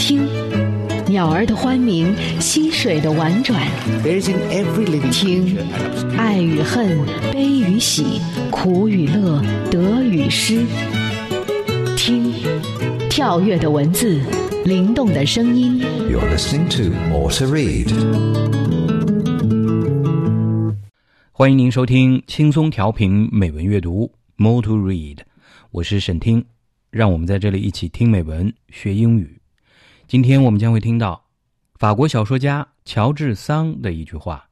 听，鸟儿的欢鸣，溪水的婉转。听，爱与恨，悲与喜，苦与乐，得与失。听，跳跃的文字，灵动的声音。You're listening to More to Read。欢迎您收听轻松调频美文阅读 More to Read，我是沈听，让我们在这里一起听美文学英语。今天我们将会听到法国小说家乔治桑的一句话，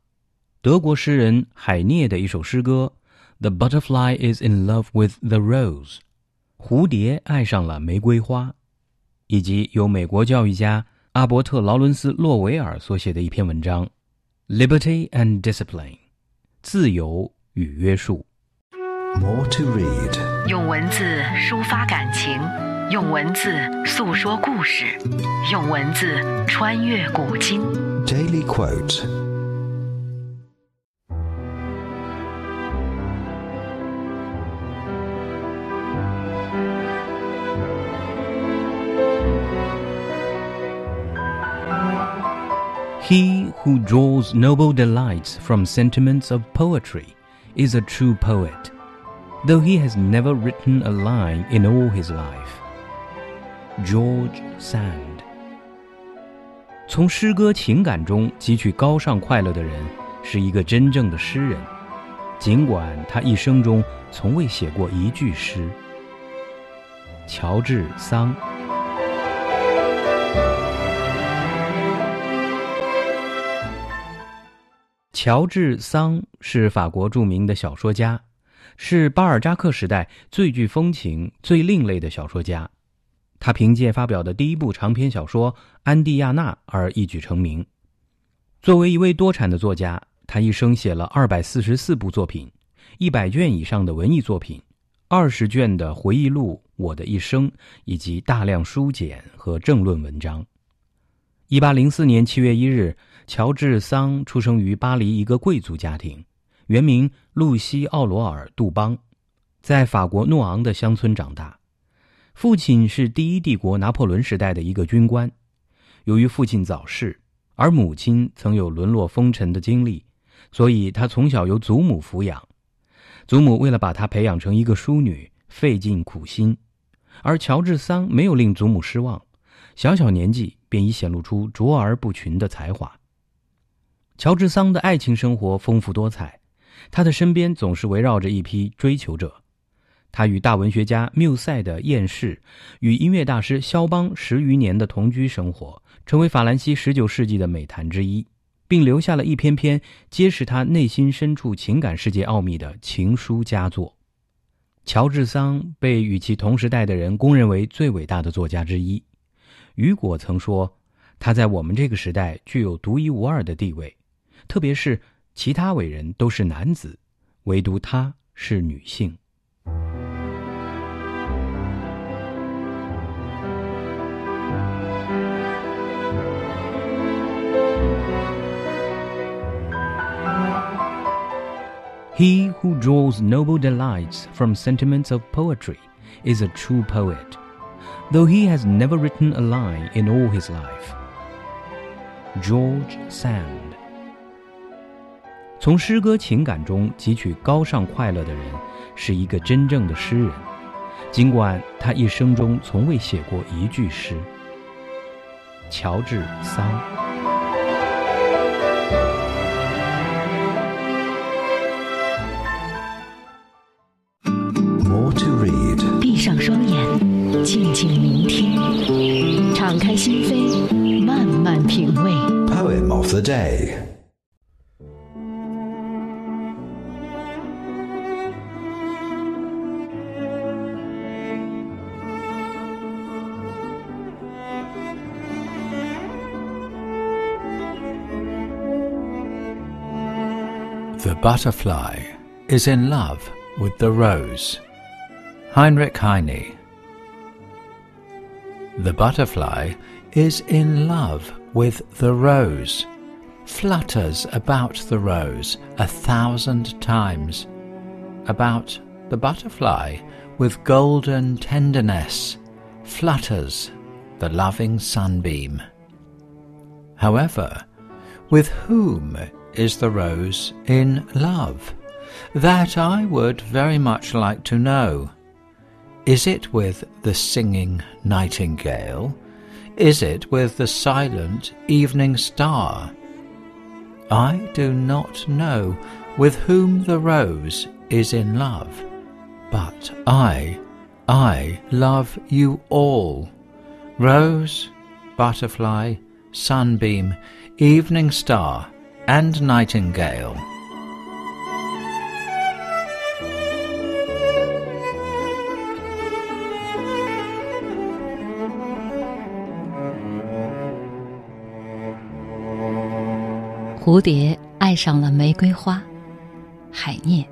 德国诗人海涅的一首诗歌《The Butterfly is in love with the rose》，蝴蝶爱上了玫瑰花，以及由美国教育家阿伯特·劳伦斯·洛维尔所写的一篇文章《Liberty and Discipline》，自由与约束。More to read. 用文字抒发感情，用文字诉说故事，用文字穿越古今。 Daily quote. He who draws noble delights from sentiments of poetry is a true poet, though he has never written a line in all his life. George Sand 从诗歌情感中汲取高尚快乐的人，是一个真正的诗人，尽管他一生中从未写过一句诗。乔治·桑。乔治·桑是法国著名的小说家，是巴尔扎克时代最具风情、最另类的小说家。他凭借发表的第一部长篇小说《安蒂亚娜》而一举成名。作为一位多产的作家，他一生写了二百四十四部作品，一百卷以上的文艺作品，二十卷的回忆录《我的一生》，以及大量书简和政论文章。一八零四年七月一日，乔治·桑出生于巴黎一个贵族家庭，原名露西·奥罗尔·杜邦，在法国诺昂的乡村长大。父亲是第一帝国拿破仑时代的一个军官，由于父亲早逝，而母亲曾有沦落风尘的经历，所以他从小由祖母抚养。祖母为了把他培养成一个淑女，费尽苦心，而乔治·桑没有令祖母失望，小小年纪便已显露出卓而不群的才华。乔治·桑的爱情生活丰富多彩，他的身边总是围绕着一批追求者。他与大文学家缪塞的厌世，与音乐大师肖邦十余年的同居生活，成为法兰西十九世纪的美谈之一，并留下了一篇篇揭示他内心深处情感世界奥秘的情书佳作。乔治·桑被与其同时代的人公认为最伟大的作家之一。雨果曾说，他在我们这个时代具有独一无二的地位，特别是其他伟人都是男子，唯独他是女性。He who draws noble delights from sentiments of poetry is a true poet, though he has never written a line in all his life. George Sand 从诗歌情感中汲取高尚快乐的人，是一个真正的诗人，尽管他一生中从未写过一句诗。乔治·桑。 Day. The butterfly is in love with the rose. Heinrich Heine. The butterfly is in love with the rose, flutters about the rose a thousand times, about the butterfly with golden tenderness, flutters the loving sunbeam. However, with whom is the rose in love? That I would very much like to know. Is it with the singing nightingale? Is it with the silent evening star? I do not know with whom the rose is in love, but I, I love you all. Rose, butterfly, sunbeam, evening star, and nightingale. 蝴蝶爱上了玫瑰花，海涅。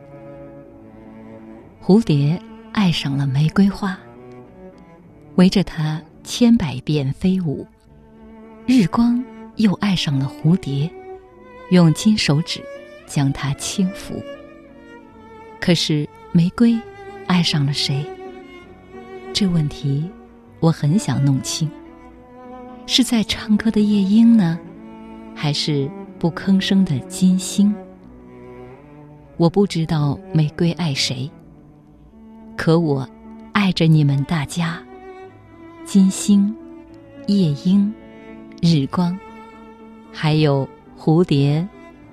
蝴蝶爱上了玫瑰花，围着它千百遍飞舞。日光又爱上了蝴蝶，用金手指将它轻抚。可是玫瑰爱上了谁？这问题我很想弄清。是在唱歌的夜莺呢，还是？不吭声的金星，我不知道玫瑰爱谁，可我爱着你们大家。金星、夜莺、日光，还有蝴蝶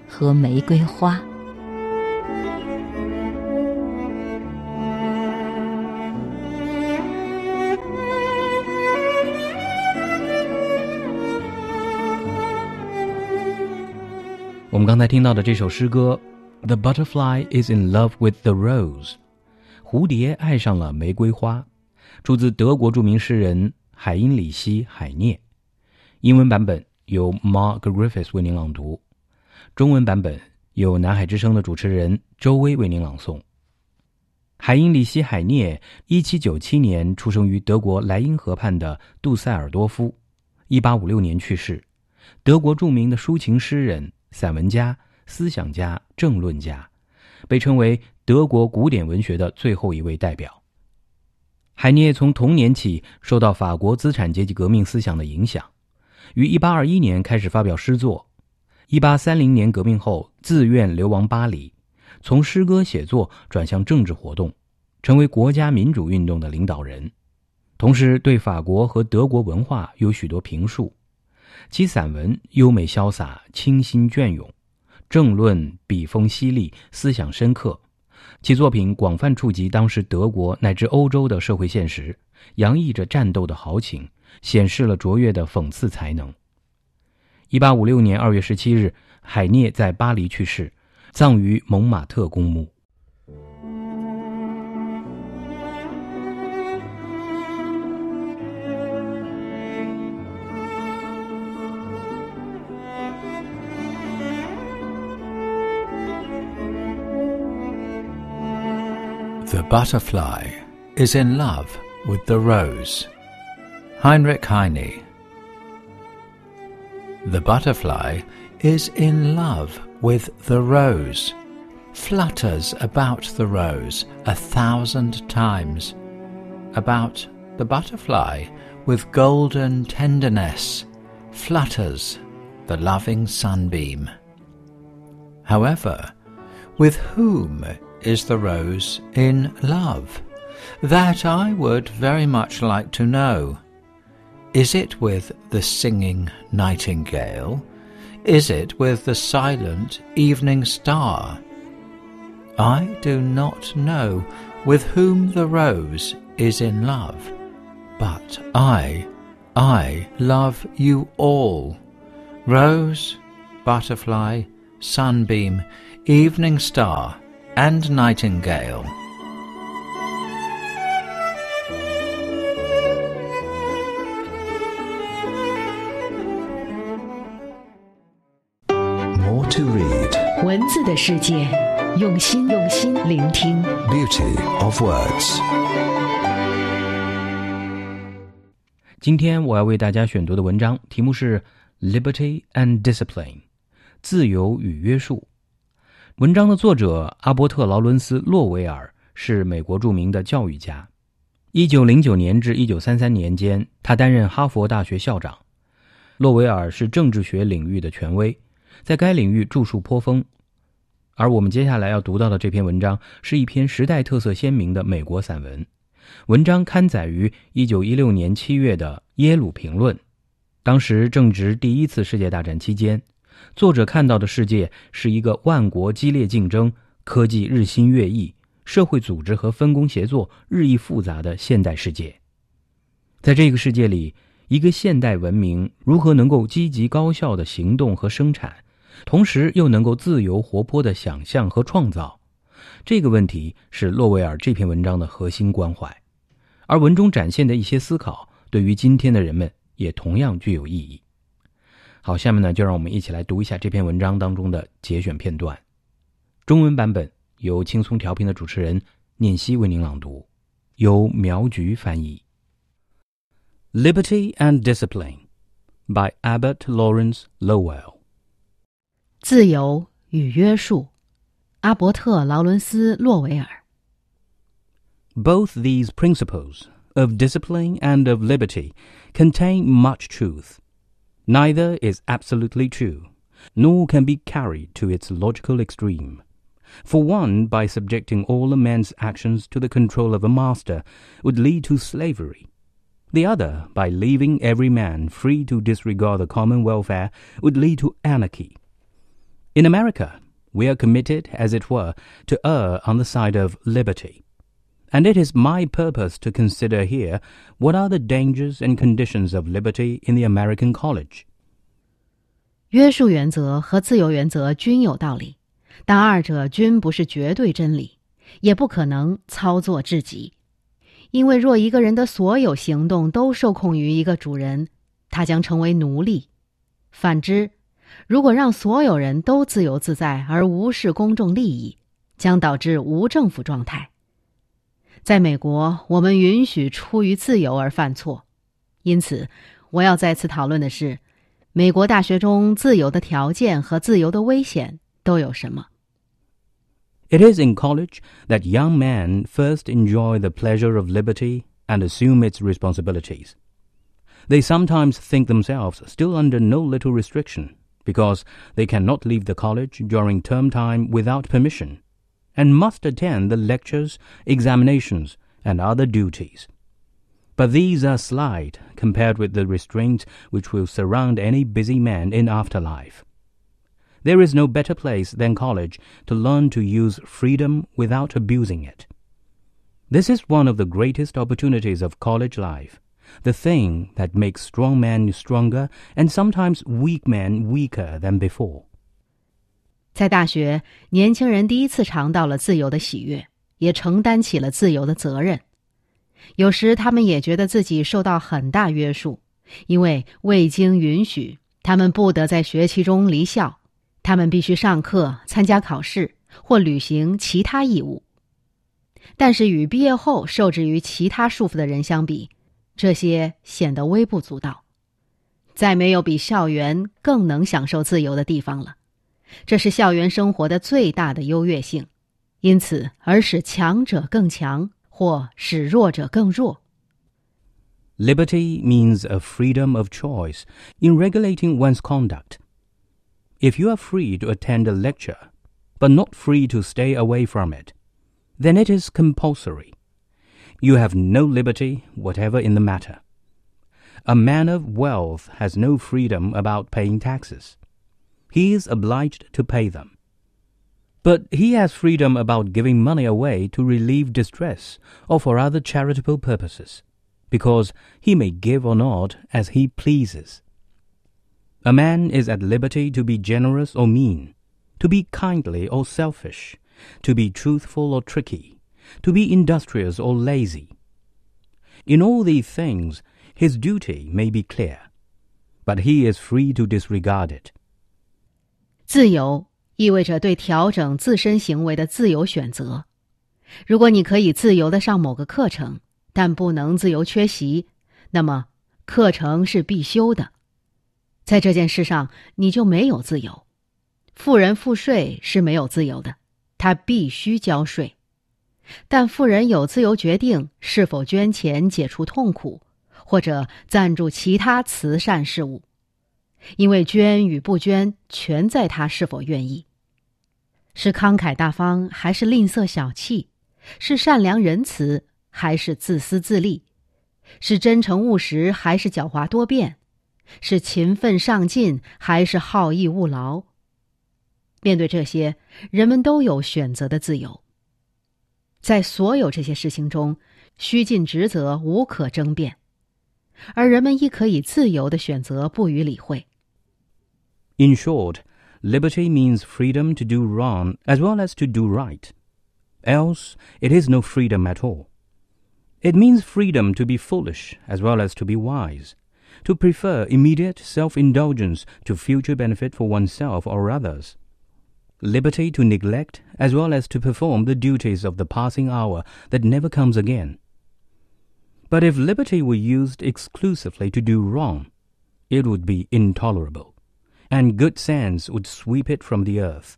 和玫瑰花。我们刚才听到的这首诗歌，The butterfly is in love with the rose，蝴蝶爱上了玫瑰花，出自德国著名诗人海因里希·海涅。英文版本由 Mark Griffiths 为您朗读，中文版本由南海之声的主持人周薇为您朗诵。海因里希·海涅，一七九七年出生于德国莱茵河畔的杜塞尔多夫，一八五六年去世，德国著名的抒情诗人。散文家、思想家、政论家，被称为德国古典文学的最后一位代表。海涅从童年起受到法国资产阶级革命思想的影响，于1821年开始发表诗作。1830年革命后，自愿流亡巴黎，从诗歌写作转向政治活动，成为国家民主运动的领导人，同时对法国和德国文化有许多评述。其散文优美潇洒、清新隽永，政论笔锋犀利、思想深刻。其作品广泛触及当时德国乃至欧洲的社会现实，洋溢着战斗的豪情，显示了卓越的讽刺才能。一八五六年二月十七日，海涅在巴黎去世，葬于蒙马特公墓。Butterfly is in love with the rose. Heinrich Heine. The butterfly is in love with the rose, flutters about the rose a thousand times, about the butterfly with golden tenderness, flutters the loving sunbeam. However, with whom is the rose in love? That I would very much like to know. Is it with the singing nightingale? Is it with the silent evening star? I do not know with whom the rose is in love, but I, I love you all. Rose, butterfly, sunbeam, evening star, and Nightingale. More to read. 文字的世界，用心用心聆听。Beauty of words. 今天我要为大家选读的文章题目是《Liberty and Discipline》，自由与约束。 文章的作者阿伯特·劳伦斯·洛维尔是美国著名的教育家，一九零九年至一九三三年间，他担任哈佛大学校长。洛维尔是政治学领域的权威，在该领域著述颇丰。而我们接下来要读到的这篇文章，是一篇时代特色鲜明的美国散文。文章刊载于一九一六年七月的《耶鲁评论》，当时正值第一次世界大战期间，作者看到的世界是一个万国激烈竞争、科技日新月异。社会组织和分工协作日益复杂的现代世界，在这个世界里，一个现代文明如何能够积极高效的行动和生产，同时又能够自由活泼的想象和创造？这个问题是洛维尔这篇文章的核心关怀，而文中展现的一些思考，对于今天的人们也同样具有意义。好，下面呢，就让我们一起来读一下这篇文章当中的节选片段，中文版本。由轻松调频的主持人念希为您朗读，由苗菊翻译。Liberty and Discipline by Abbott Lawrence Lowell。自由与约束，阿伯特·劳伦斯·洛维尔。Both these principles of discipline and of liberty contain much truth. Neither is absolutely true, nor can be carried to its logical extreme. For one, by subjecting all a man's actions to the control of a master, would lead to slavery. The other, by leaving every man free to disregard the common welfare, would lead to anarchy. In America, we are committed, as it were, to err on the side of liberty. And it is my purpose to consider here what are the dangers and conditions of liberty in the American college. 约束原则和自由原则均有道理。但二者均不是绝对真理，也不可能操作至极，因为若一个人的所有行动都受控于一个主人，他将成为奴隶；反之，如果让所有人都自由自在而无视公众利益，将导致无政府状态。在美国，我们允许出于自由而犯错，因此，我要再次讨论的是，美国大学中自由的条件和自由的危险都有什么。It is in college that young men first enjoy the pleasure of liberty and assume its responsibilities. They sometimes think themselves still under no little restriction because they cannot leave the college during term time without permission and must attend the lectures, examinations, and other duties. But these are slight compared with the restraints which will surround any busy man in afterlife. There is no better place than college to learn to use freedom without abusing it. This is one of the greatest opportunities of college life, the thing that makes strong men stronger and sometimes weak men weaker than before. 在大学，年轻人第一次尝到了自由的喜悦，也承担起了自由的责任。有时，他们也觉得自己受到很大约束，因为未经允许，他们不得在学期中离校。他们必须上课、参加考试或履行其他义务。但是与毕业后受制于其他束缚的人相比，这些显得微不足道。再没有比校园更能享受自由的地方了。这是校园生活的最大的优越性，因此而使强者更强，或使弱者更弱。Liberty means a freedom of choice in regulating one's conduct. If you are free to attend a lecture, but not free to stay away from it, then it is compulsory. You have no liberty whatever in the matter. A man of wealth has no freedom about paying taxes. He is obliged to pay them. But he has freedom about giving money away to relieve distress or for other charitable purposes, because he may give or not as he pleases. A man is at liberty to be generous or mean, to be kindly or selfish, to be truthful or tricky, to be industrious or lazy. In all these things, his duty may be clear, but he is free to disregard it. 自由意味着对调整自身行为的自由选择。如果你可以自由的上某个课程，但不能自由缺席，那么课程是必修的。在这件事上，你就没有自由。富人付税是没有自由的，他必须交税。但富人有自由决定是否捐钱解除痛苦，或者赞助其他慈善事务，因为捐与不捐全在他是否愿意。是慷慨大方还是吝啬小气？是善良仁慈还是自私自利？是真诚务实还是狡猾多变？是勤奋上进还是好逸恶劳？面对这些，人们都有选择的自由。在所有这些事情中，虚尽职责无可争辩，而人们亦可以自由的选择不予理会。In short, liberty means freedom to do wrong as well as to do right. Else, it is no freedom at all. It means freedom to be foolish as well as to be wise, to prefer immediate self indulgence to future benefit for oneself or others liberty to neglect as well as to perform the duties of the passing hour that never comes again. But if liberty were used exclusively to do wrong, it would be intolerable, and good sense would sweep it from the earth.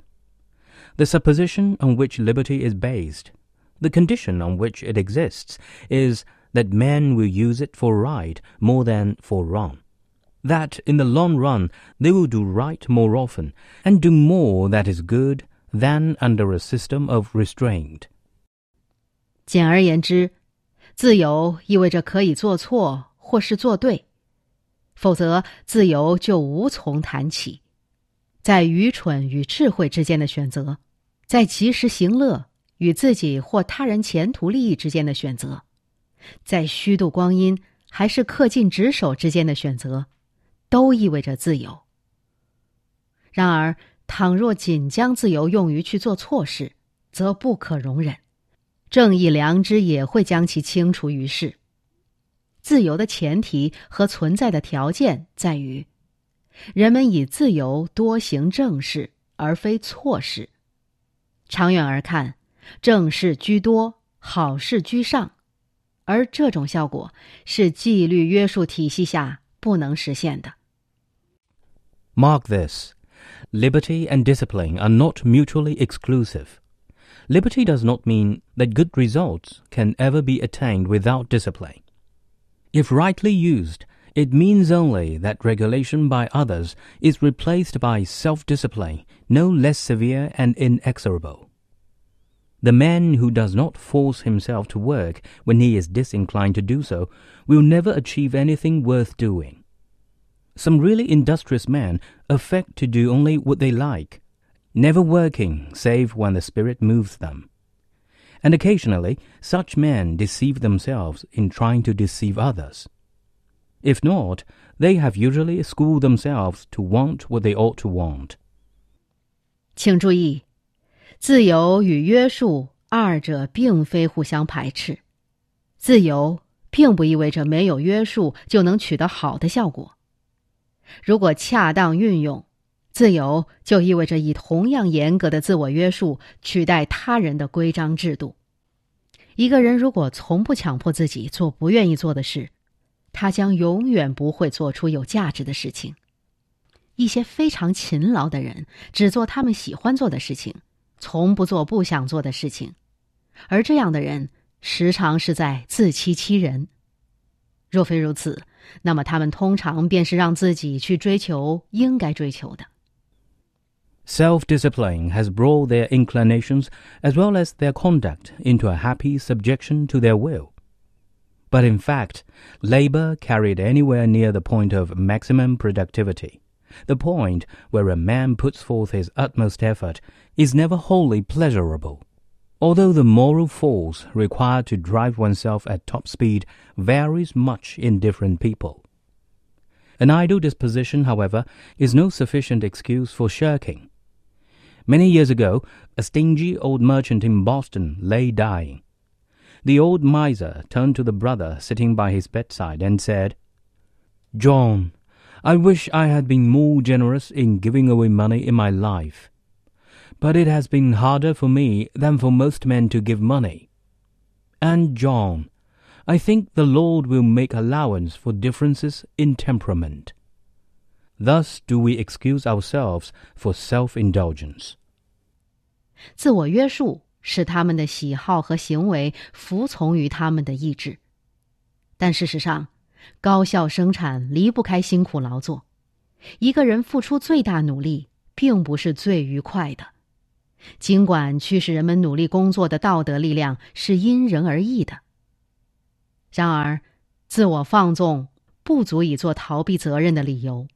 The supposition on which liberty is based, the condition on which it exists, is that men will use it for right more than for wrong that in the long run they will do right more often and do more that is good than under a system of restraint. 简而言之，自由意味着可以做错或是做对， 否则自由就无从谈起。在愚蠢与智慧之间的选择，在及时行乐与自己或他人前途利益之间的选择，在虚度光阴还是恪尽职守之间的选择。都意味着自由。然而，倘若仅将自由用于去做错事，则不可容忍，正义良知也会将其清除于世。自由的前提和存在的条件在于，人们以自由多行正事，而非错事。长远而看，正事居多，好事居上，而这种效果是纪律约束体系下。不能实现的。Mark this liberty and discipline are not mutually exclusive. Liberty does not mean that good results can ever be attained without discipline. If rightly used, it means only that regulation by others is replaced by self discipline no less severe and inexorable. The man who does not force himself to work when he is disinclined to do so will never achieve anything worth doing. Some really industrious men affect to do only what they like, never working save when the spirit moves them. And occasionally, such men deceive themselves in trying to deceive others. If not, they have usually schooled themselves to want what they ought to want. 请注意，自由与约束二者并非互相排斥。自由并不意味着没有约束就能取得好的效果。如果恰当运用， 自由就意味着以同样严格的自我约束取代他人的规章制度。一个人如果从不强迫自己做不愿意做的事，他将永远不会做出有价值的事情。一些非常勤劳的人只做他们喜欢做的事情。从不做不想做的事情，而这样的人时常是在自欺欺人。若非如此，那么他们通常便是让自己去追求应该追求的。Self-discipline has brought their inclinations as well as their conduct into a happy subjection to their will. But in fact, labor carried anywhere near the point of maximum productivity the point where a man puts forth his utmost effort is never wholly pleasurable, although the moral force required to drive oneself at top speed varies much in different people. An idle disposition, however, is no sufficient excuse for shirking. Many years ago, a stingy old merchant in Boston lay dying. The old miser turned to the brother sitting by his bedside and said, John, I wish I had been more generous in giving away money in my life. But it has been harder for me than for most men to give money. And John, I think the Lord will make allowance for differences in temperament. Thus do we excuse ourselves for self-indulgence. 自我约束使他们的喜好和行为服从于他们的意志。但事实上，高效生产离不开辛苦劳作。一个人付出最大努力，并不是最愉快的。尽管驱使人们努力工作的道德力量是因人而异的，然而，自我放纵不足以做逃避责任的理由。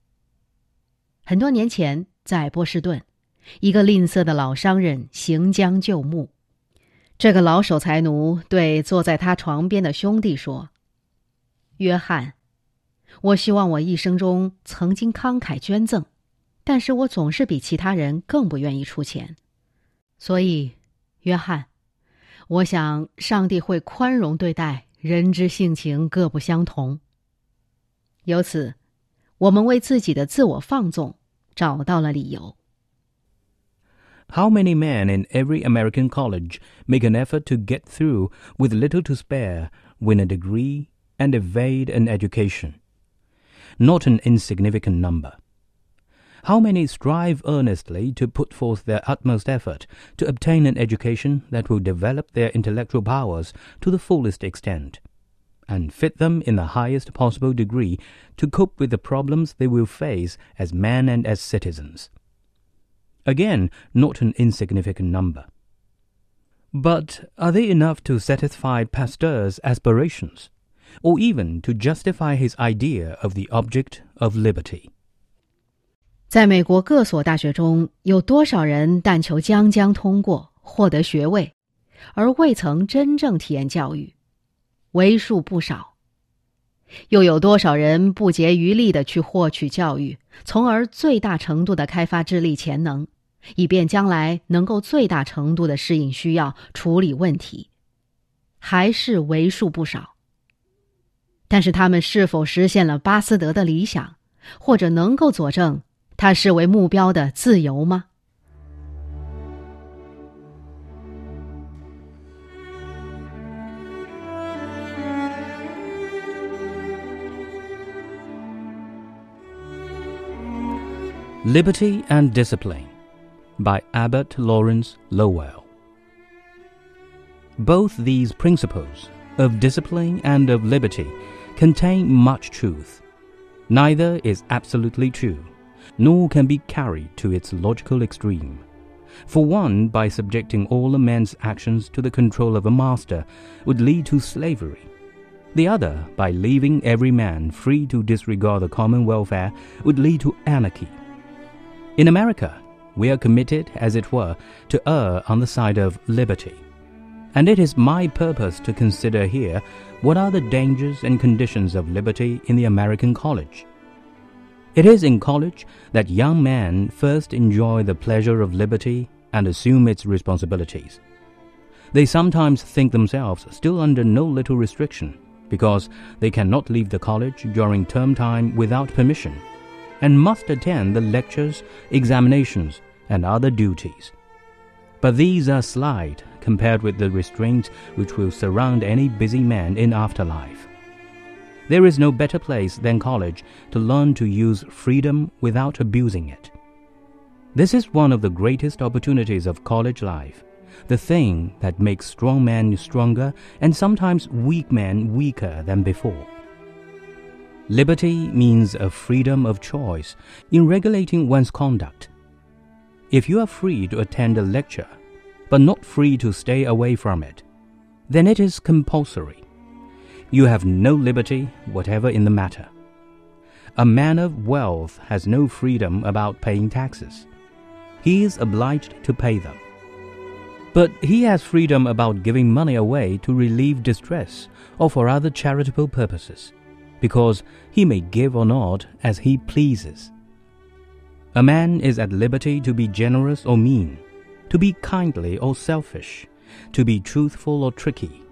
很多年前，在波士顿，一个吝啬的老商人行将就木。这个老守财奴对坐在他床边的兄弟说：“约翰，我希望我一生中曾经慷慨捐赠，但是我总是比其他人更不愿意出钱。所以，约翰，我想上帝会宽容对待人之性情各不相同。由此，我们为自己的自我放纵找到了理由。” How many men in every American college make an effort to get through with little to spare, win a degree, and evade an education? Not an insignificant number. How many strive earnestly to put forth their utmost effort to obtain an education that will develop their intellectual powers to the fullest extent, and fit them in the highest possible degree to cope with the problems they will face as men and as citizens? Again, not an insignificant number. But are they enough to satisfy Pasteur's aspirations, or even to justify his idea of the object of liberty? 在美国各所大学中，有多少人但求将将通过，获得学位，而未曾真正体验教育？ 为数不少。又有多少人不竭余力的去获取教育，从而最大程度的开发智力潜能？以便将来能够最大程度的适应需要、处理问题，还是为数不少。但是他们是否实现了巴斯德的理想，或者能够佐证他视为目标的自由吗？Liberty and discipline. by Abbott Lawrence Lowell. Both these principles of discipline and of liberty contain much truth. Neither is absolutely true, nor can be carried to its logical extreme. For one, by subjecting all a man's actions to the control of a master, would lead to slavery. The other, by leaving every man free to disregard the common welfare, would lead to anarchy. In America, we are committed, as it were, to err on the side of liberty. And it is my purpose to consider here what are the dangers and conditions of liberty in the American college. It is in college that young men first enjoy the pleasure of liberty and assume its responsibilities. They sometimes think themselves still under no little restriction because they cannot leave the college during term time without permission and must attend the lectures, examinations, and other duties. But these are slight compared with the restraints which will surround any busy man in afterlife. There is no better place than college to learn to use freedom without abusing it. This is one of the greatest opportunities of college life, the thing that makes strong men stronger and sometimes weak men weaker than before. Liberty means a freedom of choice in regulating one's conduct if you are free to attend a lecture, but not free to stay away from it, then it is compulsory. You have no liberty whatever in the matter. A man of wealth has no freedom about paying taxes. He is obliged to pay them. But he has freedom about giving money away to relieve distress or for other charitable purposes, because he may give or not as he pleases. A man is at liberty to be generous or mean, to be kindly or selfish, to be truthful or tricky,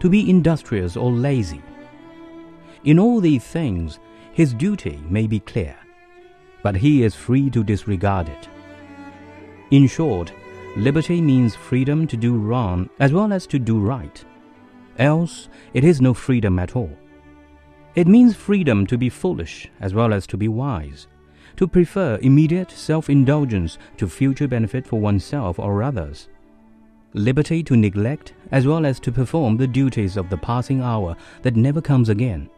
to be industrious or lazy. In all these things, his duty may be clear, but he is free to disregard it. In short, liberty means freedom to do wrong as well as to do right. Else, it is no freedom at all. It means freedom to be foolish as well as to be wise to prefer immediate self indulgence to future benefit for oneself or others. liberty to neglect as well as to perform the duties of the passing hour that never comes again.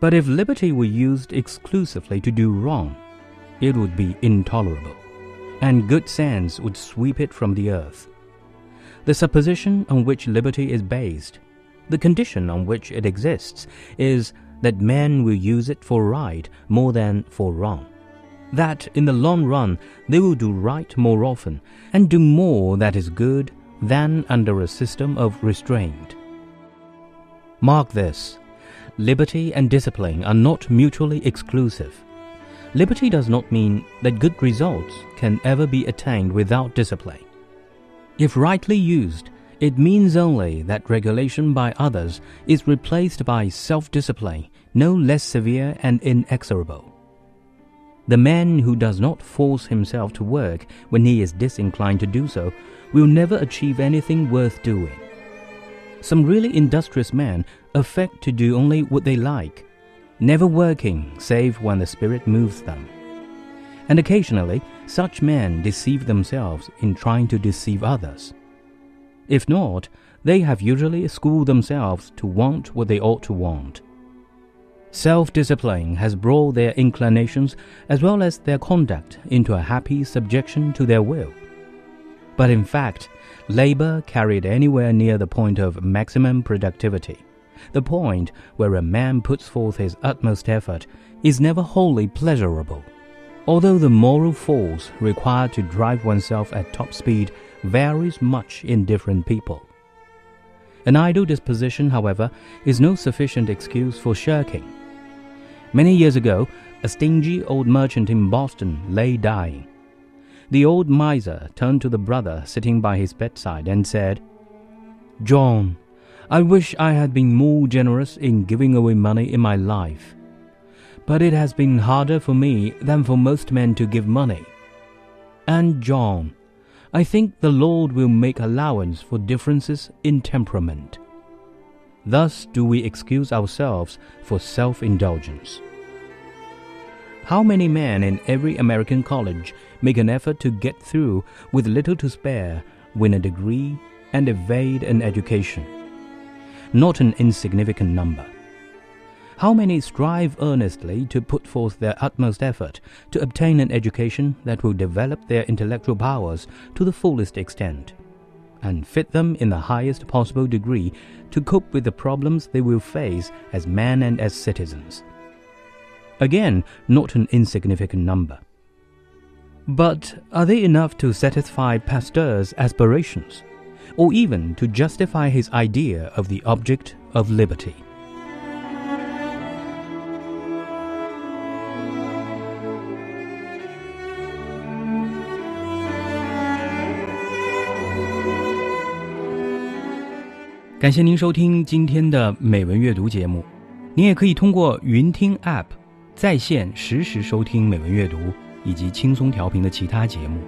But if liberty were used exclusively to do wrong, it would be intolerable, and good sense would sweep it from the earth. The supposition on which liberty is based, the condition on which it exists, is that men will use it for right more than for wrong that in the long run they will do right more often and do more that is good than under a system of restraint. Mark this liberty and discipline are not mutually exclusive. Liberty does not mean that good results can ever be attained without discipline. If rightly used, it means only that regulation by others is replaced by self discipline no less severe and inexorable. The man who does not force himself to work when he is disinclined to do so will never achieve anything worth doing. Some really industrious men affect to do only what they like, never working save when the spirit moves them. And occasionally, such men deceive themselves in trying to deceive others. If not, they have usually schooled themselves to want what they ought to want. Self discipline has brought their inclinations as well as their conduct into a happy subjection to their will. But in fact, labor carried anywhere near the point of maximum productivity, the point where a man puts forth his utmost effort, is never wholly pleasurable. Although the moral force required to drive oneself at top speed varies much in different people. An idle disposition, however, is no sufficient excuse for shirking. Many years ago, a stingy old merchant in Boston lay dying. The old miser turned to the brother sitting by his bedside and said, John, I wish I had been more generous in giving away money in my life. But it has been harder for me than for most men to give money. And John, I think the Lord will make allowance for differences in temperament. Thus do we excuse ourselves for self indulgence. How many men in every American college make an effort to get through with little to spare, win a degree, and evade an education? Not an insignificant number. How many strive earnestly to put forth their utmost effort to obtain an education that will develop their intellectual powers to the fullest extent? and fit them in the highest possible degree to cope with the problems they will face as men and as citizens. Again, not an insignificant number. But are they enough to satisfy Pasteur's aspirations, or even to justify his idea of the object of liberty? 感谢您收听今天的美文阅读节目。您也可以通过云听 App 在线实时收听美文阅读以及轻松调频的其他节目。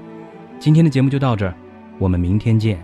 今天的节目就到这儿，我们明天见。